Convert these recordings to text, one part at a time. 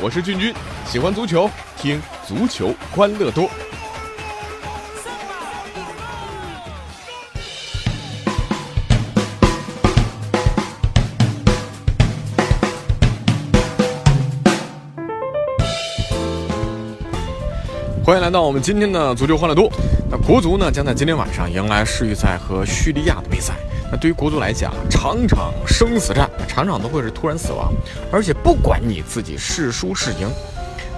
我是俊君，喜欢足球，听足球欢乐多。欢迎来到我们今天的足球欢乐多。那国足呢，将在今天晚上迎来世预赛和叙利亚的比赛。那对于国足来讲，场场生死战，场场都会是突然死亡，而且不管你自己是输是赢。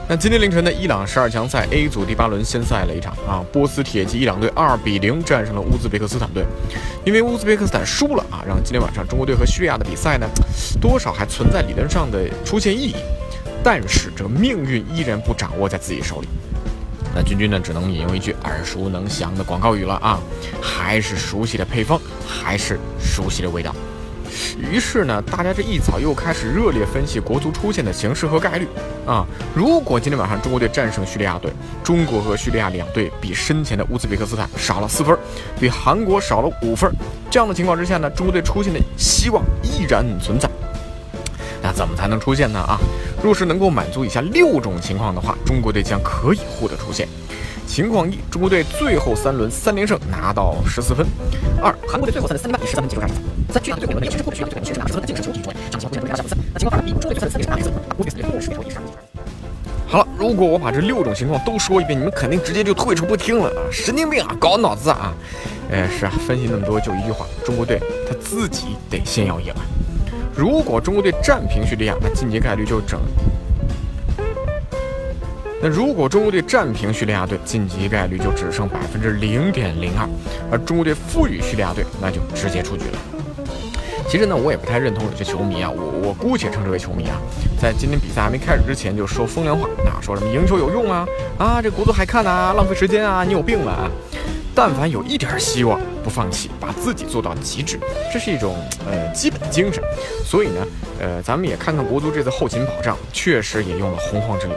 那今天凌晨的伊朗十二强赛 A 组第八轮先赛了一场啊，波斯铁骑伊朗队二比零战胜了乌兹别克斯坦队。因为乌兹别克斯坦输了啊，让今天晚上中国队和叙利亚的比赛呢，多少还存在理论上的出现意义。但是这个命运依然不掌握在自己手里。那君君呢，只能引用一句耳熟能详的广告语了啊，还是熟悉的配方，还是熟悉的味道。于是呢，大家这一早又开始热烈分析国足出现的形势和概率啊。如果今天晚上中国队战胜叙利亚队，中国和叙利亚两队比身前的乌兹别克斯坦少了四分，比韩国少了五分。这样的情况之下呢，中国队出现的希望依然存在。那怎么才能出现呢？啊，若是能够满足以下六种情况的话，中国队将可以获得出线。情况一，中国队最后三轮三连胜拿到十四分；二，韩国队最后三轮三连败以十三分结束战赛；三，叙利亚队最后一轮没有胜出，叙利亚队全胜拿十分的净胜球提出。上期国家队拿下分。那情况二，比中国队最后三连三连胜拿国足队六十分以上。好了，如果我把这六种情况都说一遍，你们肯定直接就退出不听了啊！神经病啊，搞脑子啊！哎，是啊，分析那么多就一句话：中国队他自己得先要赢啊！如果中国队战平叙利亚，那晋级概率就整。那如果中国队战平叙利亚队，晋级概率就只剩百分之零点零二，而中国队负于叙利亚队，那就直接出局了。其实呢，我也不太认同有些球迷啊，我我姑且称之为球迷啊，在今天比赛还没开始之前就说风凉话，啊，说什么赢球有用啊，啊，这国足还看呢，浪费时间啊，你有病吧！但凡有一点希望，不放弃，把自己做到极致，这是一种呃基本精神。所以呢，呃，咱们也看看国足这次后勤保障，确实也用了洪荒之力。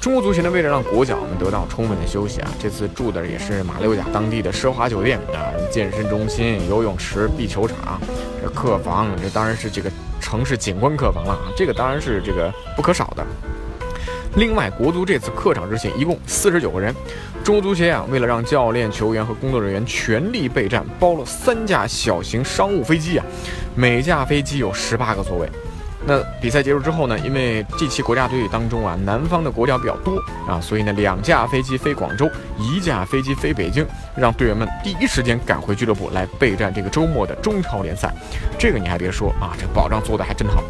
中国足协呢，为了让国脚们得到充分的休息啊，这次住的也是马六甲当地的奢华酒店啊，健身中心、游泳池、壁球场，这客房，这当然是这个城市景观客房了啊，这个当然是这个不可少的。另外，国足这次客场之行一共四十九个人。中国足协啊，为了让教练、球员和工作人员全力备战，包了三架小型商务飞机啊，每架飞机有十八个座位。那比赛结束之后呢，因为这期国家队当中啊，南方的国脚比较多啊，所以呢，两架飞机飞广州，一架飞机飞北京，让队员们第一时间赶回俱乐部来备战这个周末的中超联赛。这个你还别说啊，这保障做的还真好。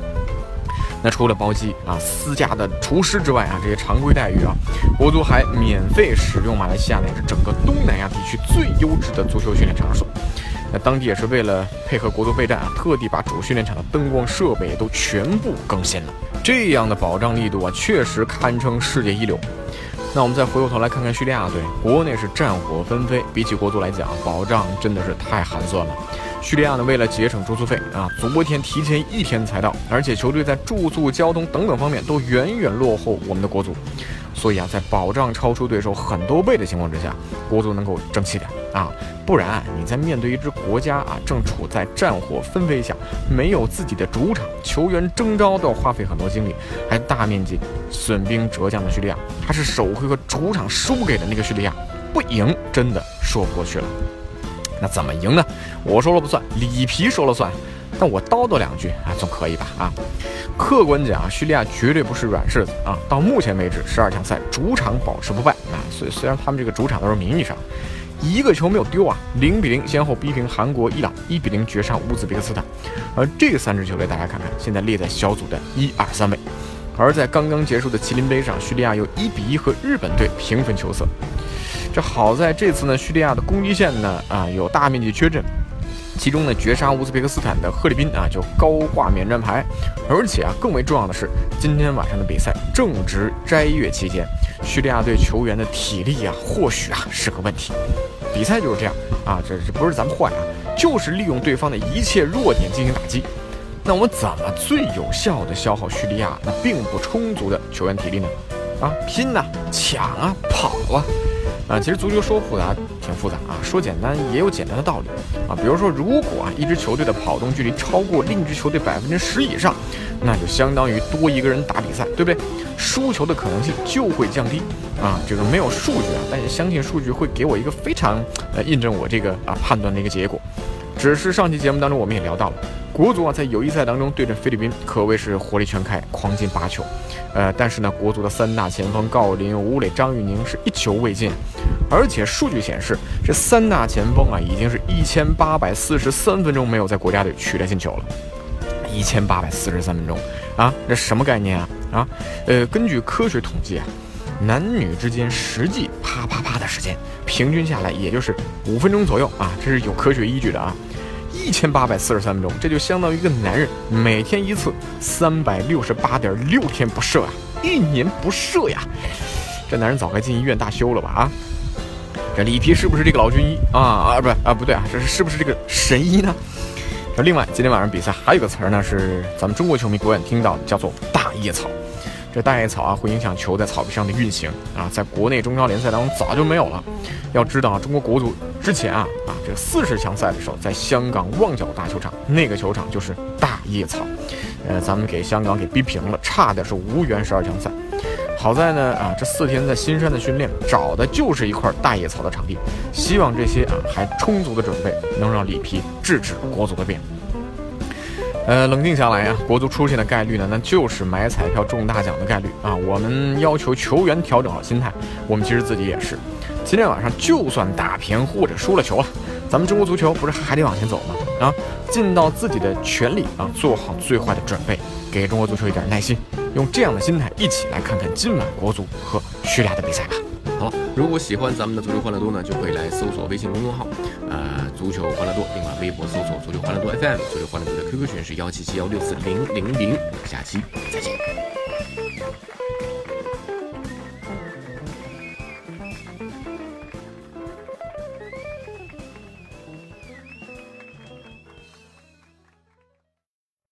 那除了包机啊、私家的厨师之外啊，这些常规待遇啊，国足还免费使用马来西亚乃至整个东南亚地区最优质的足球训练场所。那当地也是为了配合国足备战啊，特地把主训练场的灯光设备都全部更新了。这样的保障力度啊，确实堪称世界一流。那我们再回过头来看看叙利亚队，国内是战火纷飞，比起国足来讲，保障真的是太寒酸了。叙利亚呢，为了节省住宿费啊，昨天提前一天才到，而且球队在住宿、交通等等方面都远远落后我们的国足。所以啊，在保障超出对手很多倍的情况之下，国足能够争气点啊，不然啊你在面对一支国家啊正处在战火纷飞下，没有自己的主场，球员征召都要花费很多精力，还大面积损兵折将的叙利亚，还是首回合主场输给的那个叙利亚，不赢真的说不过去了。那怎么赢呢？我说了不算，里皮说了算。但我叨叨两句啊，总可以吧？啊，客观讲，叙利亚绝对不是软柿子啊。到目前为止，十二强赛主场保持不败啊。虽虽然他们这个主场都是名义上，一个球没有丢啊。零比零先后逼平韩国、伊朗，一比零绝杀乌兹别克斯坦。而这三支球队，大家看看，现在列在小组的一二三位。而在刚刚结束的麒麟杯上，叙利亚有一比一和日本队平分秋色。这好在这次呢，叙利亚的攻击线呢啊有大面积缺阵，其中呢绝杀乌兹别克斯坦的赫里宾啊就高挂免战牌，而且啊更为重要的是，今天晚上的比赛正值斋月期间，叙利亚队球员的体力啊或许啊是个问题。比赛就是这样啊，这这不是咱们坏啊，就是利用对方的一切弱点进行打击。那我们怎么最有效的消耗叙利亚那并不充足的球员体力呢？啊，拼呐，抢啊，跑啊！啊，其实足球说复杂挺复杂啊，说简单也有简单的道理啊。比如说，如果啊一支球队的跑动距离超过另一支球队百分之十以上，那就相当于多一个人打比赛，对不对？输球的可能性就会降低啊。这个没有数据啊，但是相信数据会给我一个非常呃印证我这个啊判断的一个结果。只是上期节目当中我们也聊到了，国足啊在友谊赛当中对阵菲律宾可谓是火力全开，狂进八球。呃，但是呢，国足的三大前锋郜林、吴磊、张玉宁是一球未进，而且数据显示，这三大前锋啊，已经是一千八百四十三分钟没有在国家队取得进球了。一千八百四十三分钟啊，这什么概念啊？啊，呃，根据科学统计啊，男女之间实际啪啪啪的时间，平均下来也就是五分钟左右啊，这是有科学依据的啊。一千八百四十三分钟，这就相当于一个男人每天一次，三百六十八点六天不射啊，一年不射呀，这男人早该进医院大修了吧啊！这里皮是不是这个老军医啊啊不啊不对啊，这是是不是这个神医呢？这另外今天晚上比赛还有个词儿呢，是咱们中国球迷国远听到的，叫做大叶草。这大叶草啊，会影响球在草皮上的运行啊，在国内中超联赛当中早就没有了。要知道啊，中国国足之前啊啊，这四十强赛的时候，在香港旺角大球场，那个球场就是大叶草。呃，咱们给香港给逼平了，差点是无缘十二强赛。好在呢啊，这四天在新山的训练，找的就是一块大叶草的场地。希望这些啊还充足的准备，能让里皮制止国足的变。呃，冷静下来呀，国足出现的概率呢，那就是买彩票中大奖的概率啊。我们要求球员调整好心态，我们其实自己也是。今天晚上就算打平或者输了球了，咱们中国足球不是还得往前走吗？啊，尽到自己的全力啊，做好最坏的准备，给中国足球一点耐心，用这样的心态一起来看看今晚国足和叙利亚的比赛吧。好了，如果喜欢咱们的足球欢乐多呢，就可以来搜索微信公众号，呃，足球欢乐多。另外，微博搜索足球欢乐多 FM，足球欢乐多的 QQ 群是幺七七幺六四零零零。下期再见。